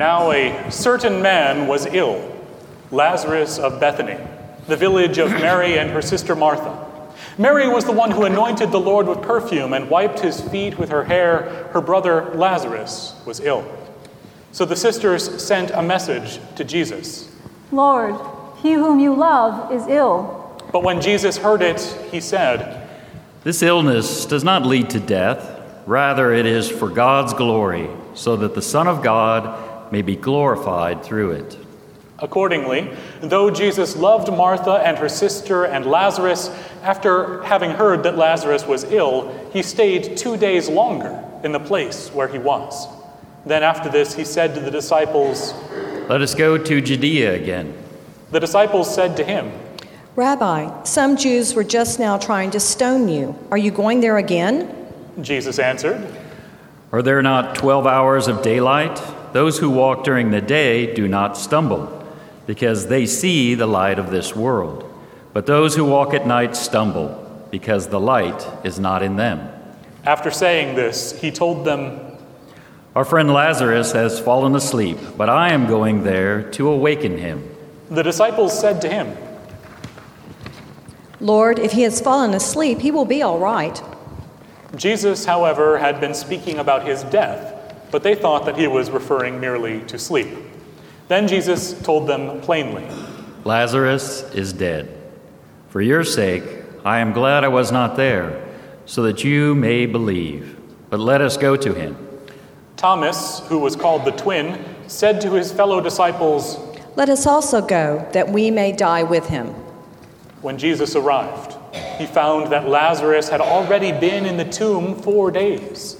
Now a certain man was ill, Lazarus of Bethany, the village of Mary and her sister Martha. Mary was the one who anointed the Lord with perfume and wiped his feet with her hair. Her brother Lazarus was ill. So the sisters sent a message to Jesus. Lord, he whom you love is ill. But when Jesus heard it, he said, This illness does not lead to death. Rather, it is for God's glory, so that the Son of God may be glorified through it. Accordingly, though Jesus loved Martha and her sister and Lazarus, after having heard that Lazarus was ill, he stayed two days longer in the place where he was. Then, after this, he said to the disciples, Let us go to Judea again. The disciples said to him, Rabbi, some Jews were just now trying to stone you. Are you going there again? Jesus answered, Are there not twelve hours of daylight? Those who walk during the day do not stumble, because they see the light of this world. But those who walk at night stumble, because the light is not in them. After saying this, he told them, Our friend Lazarus has fallen asleep, but I am going there to awaken him. The disciples said to him, Lord, if he has fallen asleep, he will be all right. Jesus, however, had been speaking about his death, but they thought that he was referring merely to sleep. Then Jesus told them plainly, Lazarus is dead. For your sake, I am glad I was not there, so that you may believe. But let us go to him. Thomas, who was called the twin, said to his fellow disciples, Let us also go, that we may die with him. When Jesus arrived, he found that Lazarus had already been in the tomb four days.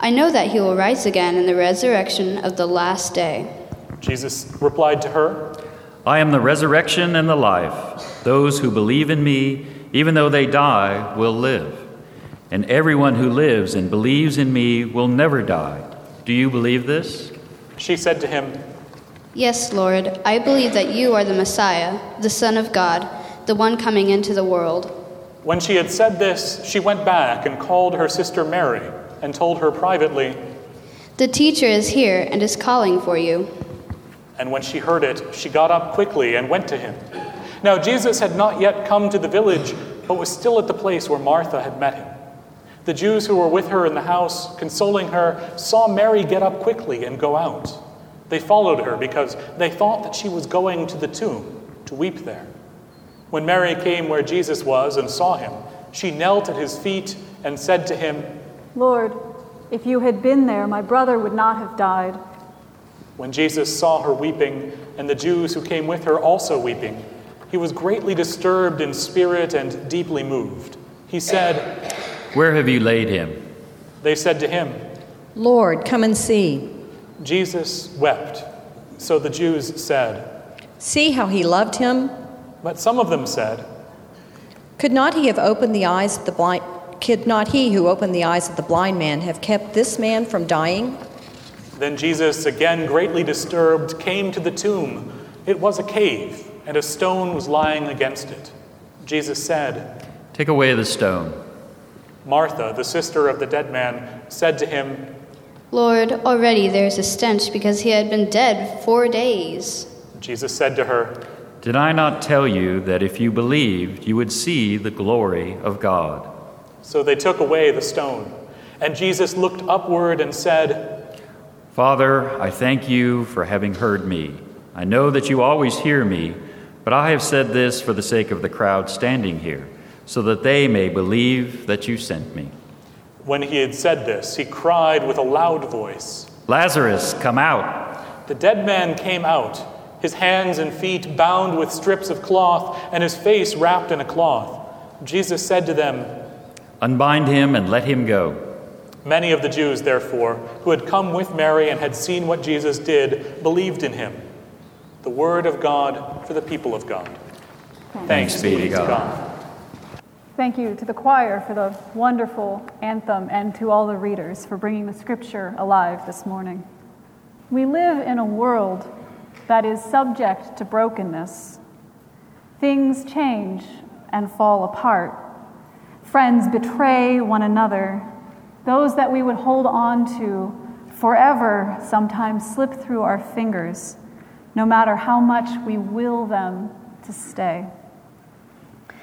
I know that he will rise again in the resurrection of the last day. Jesus replied to her, I am the resurrection and the life. Those who believe in me, even though they die, will live. And everyone who lives and believes in me will never die. Do you believe this? She said to him, Yes, Lord, I believe that you are the Messiah, the Son of God, the one coming into the world. When she had said this, she went back and called her sister Mary and told her privately, The teacher is here and is calling for you. And when she heard it, she got up quickly and went to him. Now, Jesus had not yet come to the village, but was still at the place where Martha had met him. The Jews who were with her in the house, consoling her, saw Mary get up quickly and go out. They followed her because they thought that she was going to the tomb to weep there. When Mary came where Jesus was and saw him, she knelt at his feet and said to him, Lord, if you had been there, my brother would not have died. When Jesus saw her weeping, and the Jews who came with her also weeping, he was greatly disturbed in spirit and deeply moved. He said, Where have you laid him? They said to him, Lord, come and see. Jesus wept. So the Jews said, See how he loved him? But some of them said, Could not he have opened the eyes of the blind? Could not he who opened the eyes of the blind man have kept this man from dying? Then Jesus, again greatly disturbed, came to the tomb. It was a cave, and a stone was lying against it. Jesus said, Take away the stone. Martha, the sister of the dead man, said to him, Lord, already there is a stench because he had been dead four days. Jesus said to her, Did I not tell you that if you believed, you would see the glory of God? So they took away the stone. And Jesus looked upward and said, Father, I thank you for having heard me. I know that you always hear me, but I have said this for the sake of the crowd standing here, so that they may believe that you sent me. When he had said this, he cried with a loud voice, Lazarus, come out. The dead man came out, his hands and feet bound with strips of cloth, and his face wrapped in a cloth. Jesus said to them, Unbind him and let him go. Many of the Jews, therefore, who had come with Mary and had seen what Jesus did, believed in him. The the word of God for the people of God. Thanks be to God. Thank you to the choir for the wonderful anthem and to all the readers for bringing the scripture alive this morning. We live in a world that is subject to brokenness. Things change and fall apart. Friends betray one another. Those that we would hold on to forever sometimes slip through our fingers, no matter how much we will them to stay.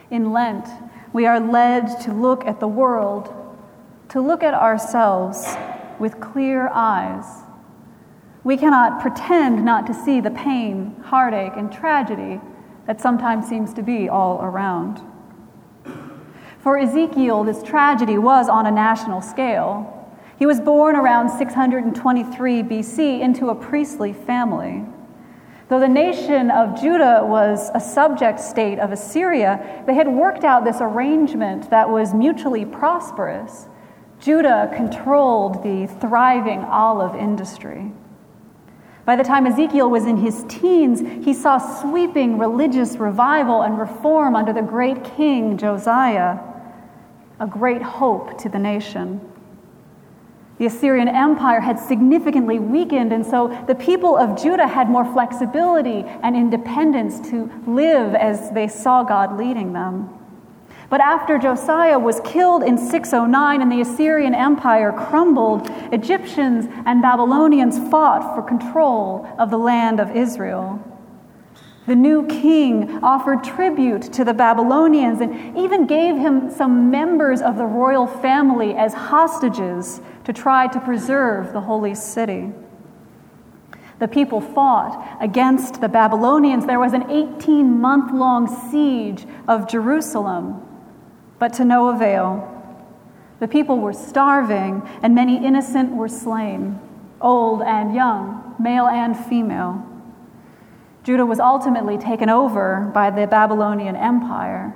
In Lent, we are led to look at the world, to look at ourselves with clear eyes. We cannot pretend not to see the pain, heartache, and tragedy that sometimes seems to be all around. For Ezekiel, this tragedy was on a national scale. He was born around 623 BC into a priestly family. Though the nation of Judah was a subject state of Assyria, they had worked out this arrangement that was mutually prosperous. Judah controlled the thriving olive industry. By the time Ezekiel was in his teens, he saw sweeping religious revival and reform under the great king Josiah, a great hope to the nation. The Assyrian Empire had significantly weakened, and so the people of Judah had more flexibility and independence to live as they saw God leading them. But after Josiah was killed in 609 and the Assyrian Empire crumbled, Egyptians and Babylonians fought for control of the land of Israel. The new king offered tribute to the Babylonians and even gave him some members of the royal family as hostages to try to preserve the holy city. The people fought against the Babylonians. There was an 18 month long siege of Jerusalem, but to no avail. The people were starving, and many innocent were slain, old and young, male and female. Judah was ultimately taken over by the Babylonian Empire.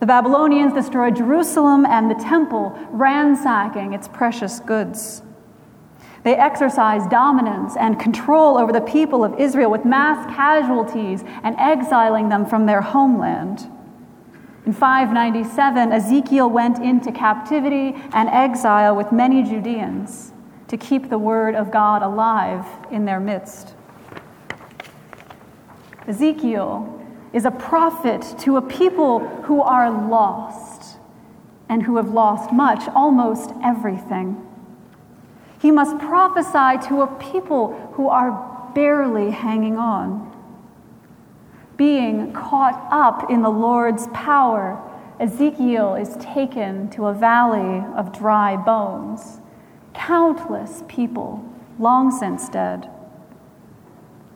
The Babylonians destroyed Jerusalem and the temple, ransacking its precious goods. They exercised dominance and control over the people of Israel with mass casualties and exiling them from their homeland. In 597, Ezekiel went into captivity and exile with many Judeans to keep the word of God alive in their midst. Ezekiel is a prophet to a people who are lost and who have lost much, almost everything. He must prophesy to a people who are barely hanging on. Being caught up in the Lord's power, Ezekiel is taken to a valley of dry bones. Countless people, long since dead.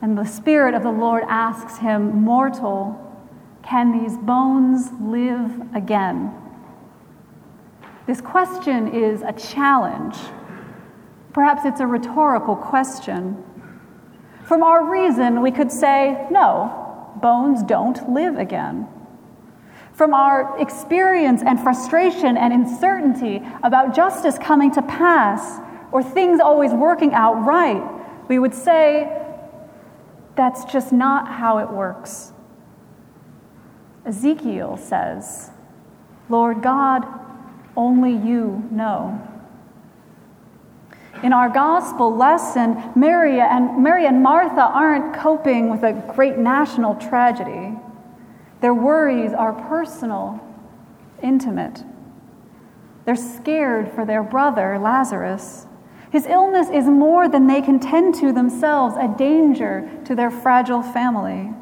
And the Spirit of the Lord asks him, Mortal, can these bones live again? This question is a challenge. Perhaps it's a rhetorical question. From our reason, we could say, no, bones don't live again. From our experience and frustration and uncertainty about justice coming to pass or things always working out right, we would say, that's just not how it works. Ezekiel says, Lord God, only you know. In our gospel lesson, Mary and, Mary and Martha aren't coping with a great national tragedy. Their worries are personal, intimate. They're scared for their brother, Lazarus. His illness is more than they can tend to themselves, a danger to their fragile family.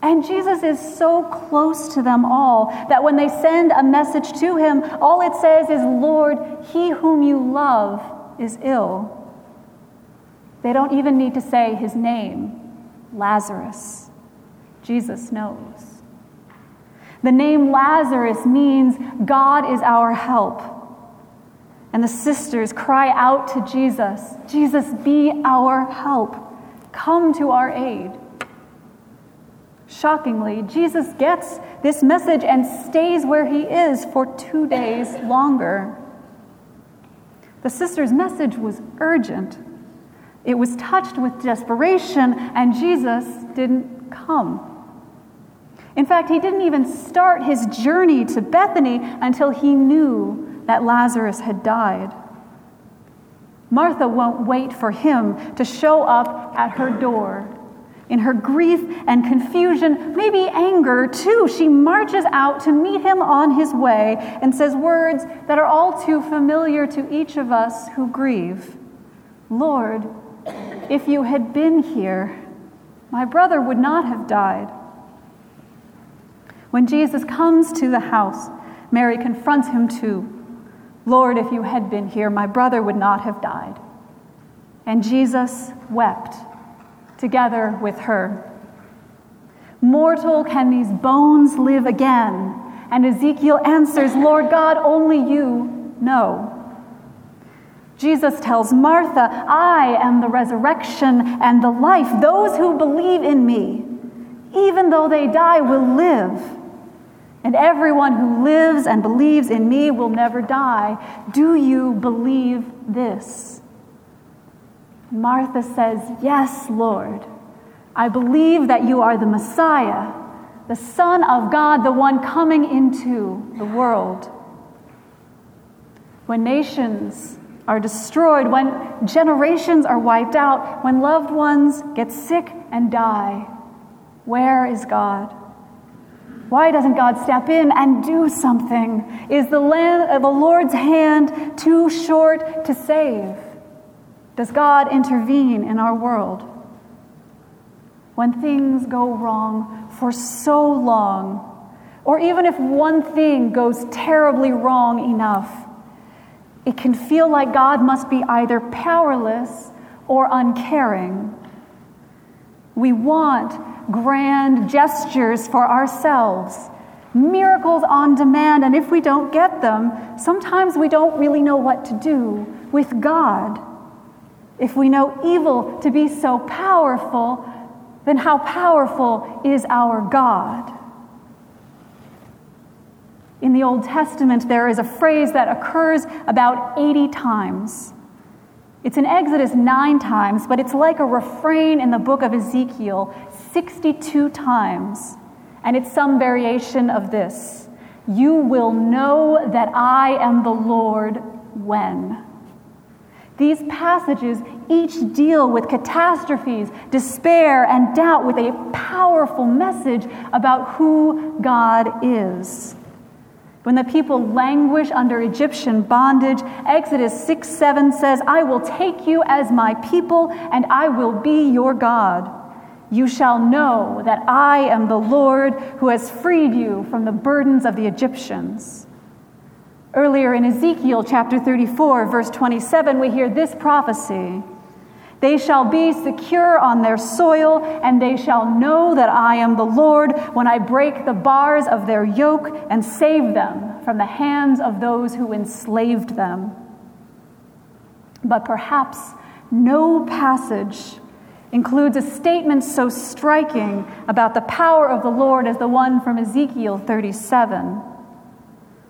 And Jesus is so close to them all that when they send a message to him, all it says is, Lord, he whom you love is ill. They don't even need to say his name, Lazarus. Jesus knows. The name Lazarus means God is our help. And the sisters cry out to Jesus Jesus, be our help. Come to our aid. Shockingly, Jesus gets this message and stays where he is for two days longer. The sister's message was urgent. It was touched with desperation, and Jesus didn't come. In fact, he didn't even start his journey to Bethany until he knew that Lazarus had died. Martha won't wait for him to show up at her door. In her grief and confusion, maybe anger too, she marches out to meet him on his way and says words that are all too familiar to each of us who grieve Lord, if you had been here, my brother would not have died. When Jesus comes to the house, Mary confronts him too. Lord, if you had been here, my brother would not have died. And Jesus wept together with her. Mortal, can these bones live again? And Ezekiel answers, Lord God, only you know. Jesus tells Martha, I am the resurrection and the life. Those who believe in me, even though they die, will live. And everyone who lives and believes in me will never die. Do you believe this? Martha says, Yes, Lord. I believe that you are the Messiah, the Son of God, the one coming into the world. When nations are destroyed, when generations are wiped out, when loved ones get sick and die, where is God? Why doesn't God step in and do something? Is the, land, uh, the Lord's hand too short to save? Does God intervene in our world? When things go wrong for so long, or even if one thing goes terribly wrong enough, it can feel like God must be either powerless or uncaring. We want grand gestures for ourselves, miracles on demand, and if we don't get them, sometimes we don't really know what to do with God. If we know evil to be so powerful, then how powerful is our God? In the Old Testament, there is a phrase that occurs about 80 times. It's in Exodus nine times, but it's like a refrain in the book of Ezekiel 62 times. And it's some variation of this You will know that I am the Lord when. These passages each deal with catastrophes, despair, and doubt with a powerful message about who God is. When the people languish under Egyptian bondage, Exodus 6 7 says, I will take you as my people, and I will be your God. You shall know that I am the Lord who has freed you from the burdens of the Egyptians. Earlier in Ezekiel chapter 34, verse 27, we hear this prophecy. They shall be secure on their soil, and they shall know that I am the Lord when I break the bars of their yoke and save them from the hands of those who enslaved them. But perhaps no passage includes a statement so striking about the power of the Lord as the one from Ezekiel 37.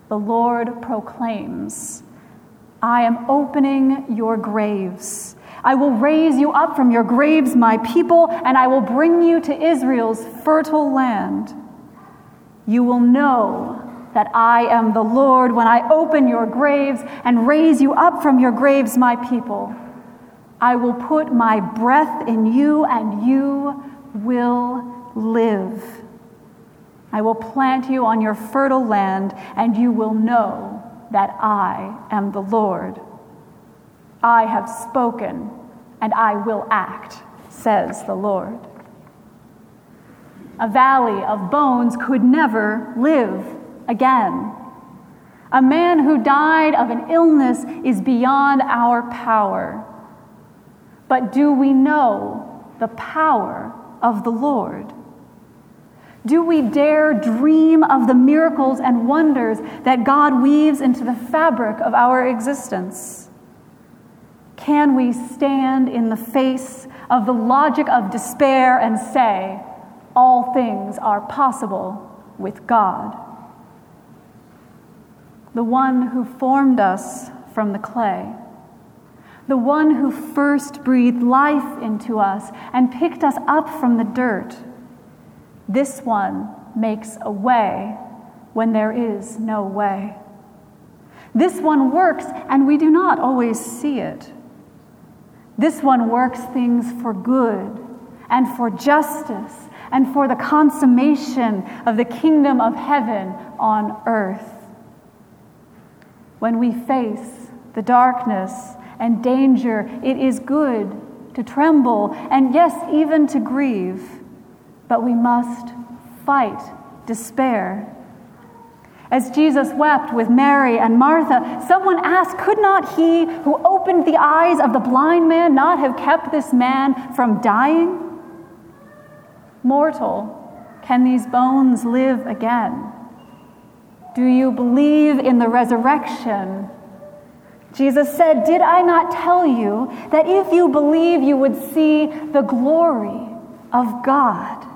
The Lord proclaims, I am opening your graves I will raise you up from your graves, my people, and I will bring you to Israel's fertile land. You will know that I am the Lord when I open your graves and raise you up from your graves, my people. I will put my breath in you, and you will live. I will plant you on your fertile land, and you will know that I am the Lord. I have spoken, and I will act, says the Lord. A valley of bones could never live again. A man who died of an illness is beyond our power. But do we know the power of the Lord? Do we dare dream of the miracles and wonders that God weaves into the fabric of our existence? Can we stand in the face of the logic of despair and say, all things are possible with God? The one who formed us from the clay, the one who first breathed life into us and picked us up from the dirt. This one makes a way when there is no way. This one works, and we do not always see it. This one works things for good and for justice and for the consummation of the kingdom of heaven on earth. When we face the darkness and danger, it is good to tremble and, yes, even to grieve, but we must fight despair. As Jesus wept with Mary and Martha, someone asked, Could not he who opened the eyes of the blind man not have kept this man from dying? Mortal, can these bones live again? Do you believe in the resurrection? Jesus said, Did I not tell you that if you believe, you would see the glory of God?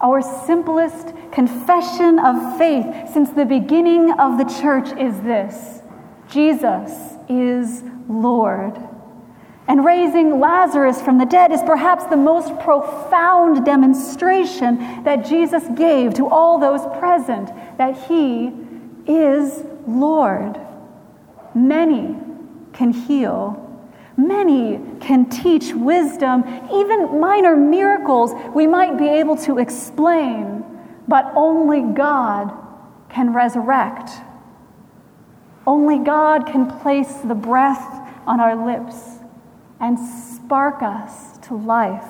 Our simplest confession of faith since the beginning of the church is this Jesus is Lord. And raising Lazarus from the dead is perhaps the most profound demonstration that Jesus gave to all those present that he is Lord. Many can heal. Many can teach wisdom, even minor miracles we might be able to explain, but only God can resurrect. Only God can place the breath on our lips and spark us to life.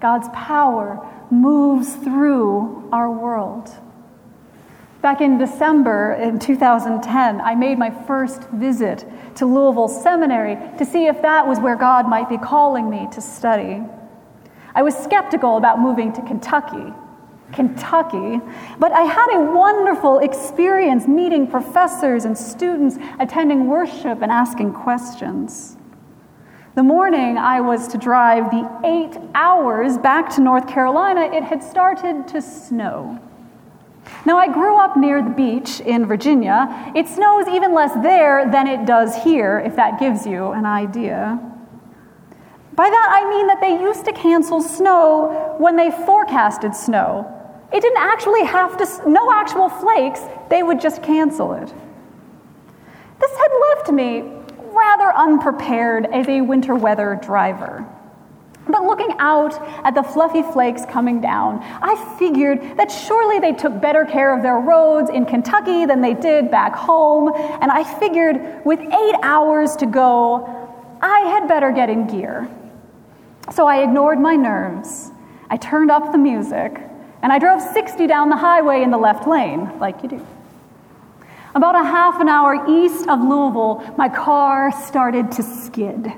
God's power moves through our world. Back in December in 2010, I made my first visit to Louisville Seminary to see if that was where God might be calling me to study. I was skeptical about moving to Kentucky Kentucky. But I had a wonderful experience meeting professors and students, attending worship, and asking questions. The morning I was to drive the eight hours back to North Carolina, it had started to snow. Now, I grew up near the beach in Virginia. It snows even less there than it does here, if that gives you an idea. By that, I mean that they used to cancel snow when they forecasted snow. It didn't actually have to, no actual flakes, they would just cancel it. This had left me rather unprepared as a winter weather driver. But looking out at the fluffy flakes coming down, I figured that surely they took better care of their roads in Kentucky than they did back home, and I figured with eight hours to go, I had better get in gear. So I ignored my nerves. I turned up the music and I drove 60 down the highway in the left lane, like you do. About a half an hour east of Louisville, my car started to skid.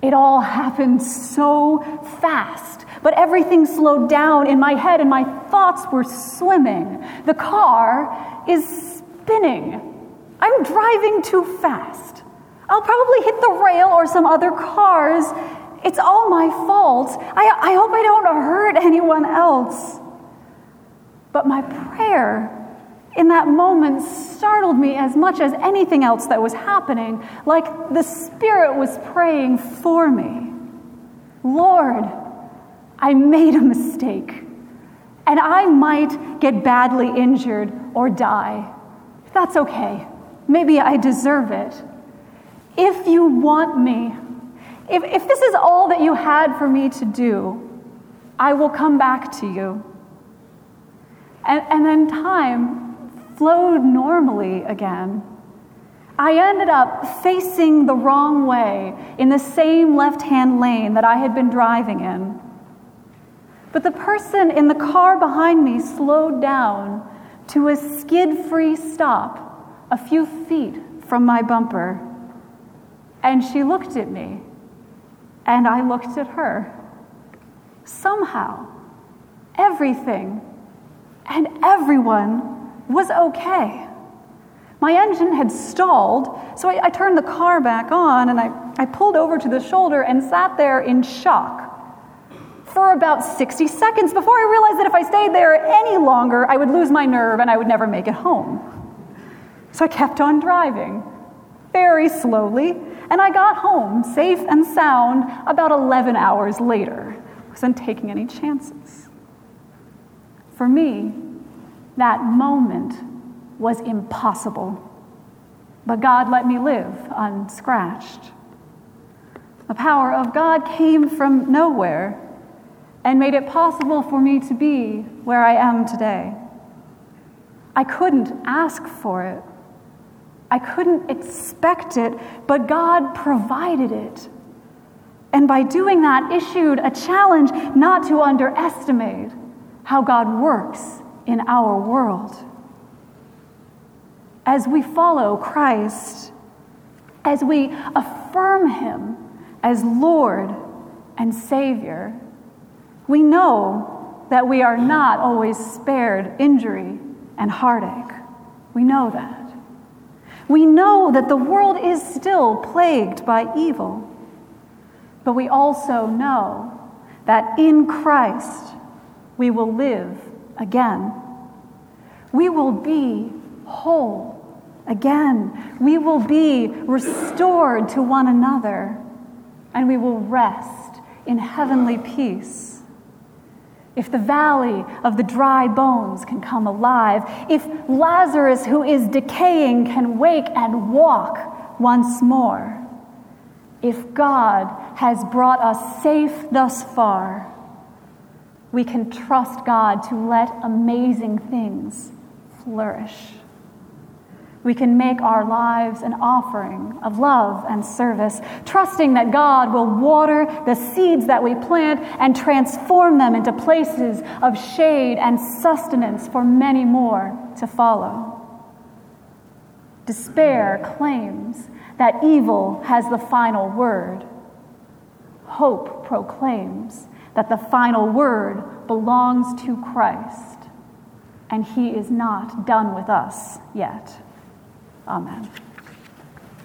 It all happened so fast, but everything slowed down in my head and my thoughts were swimming. The car is spinning. I'm driving too fast. I'll probably hit the rail or some other cars it's all my fault. I, I hope I don't hurt anyone else. But my prayer in that moment startled me as much as anything else that was happening, like the Spirit was praying for me. Lord, I made a mistake, and I might get badly injured or die. That's okay. Maybe I deserve it. If you want me, if, if this is all that you had for me to do, I will come back to you. And, and then time flowed normally again. I ended up facing the wrong way in the same left hand lane that I had been driving in. But the person in the car behind me slowed down to a skid free stop a few feet from my bumper. And she looked at me and I looked at her. Somehow, everything and everyone was okay. My engine had stalled, so I, I, turned the car back on and I, I pulled over to the shoulder and sat there in shock for about 60 seconds before I realized that if I stayed there any longer, I would lose my nerve and I would never make it home. So I kept on driving. very slowly, and I got home safe and sound about 11 hours later. Wasn't taking any chances. For me, that moment was impossible. But God let me live unscratched. The power of God came from nowhere and made it possible for me to be where I am today. I couldn't ask for it. I couldn't expect it, but God provided it. And by doing that, issued a challenge not to underestimate how God works in our world. As we follow Christ, as we affirm Him as Lord and Savior, we know that we are not always spared injury and heartache. We know that. We know that the world is still plagued by evil. But we also know that in Christ we will live again. We will be whole again. We will be restored to one another, and we will rest in heavenly peace if the valley of the dry bones can come alive, if Lazarus, who is decaying, can wake and walk once more, if God has brought us safe thus far, we can trust God to let amazing things flourish we can make our lives an offering of love and service, trusting that God will water the seeds that we plant and transform them into places of shade and sustenance for many more to follow. Despair claims that evil has the final word. Hope proclaims that the final word belongs to Christ, and he is not done with us yet. Amen.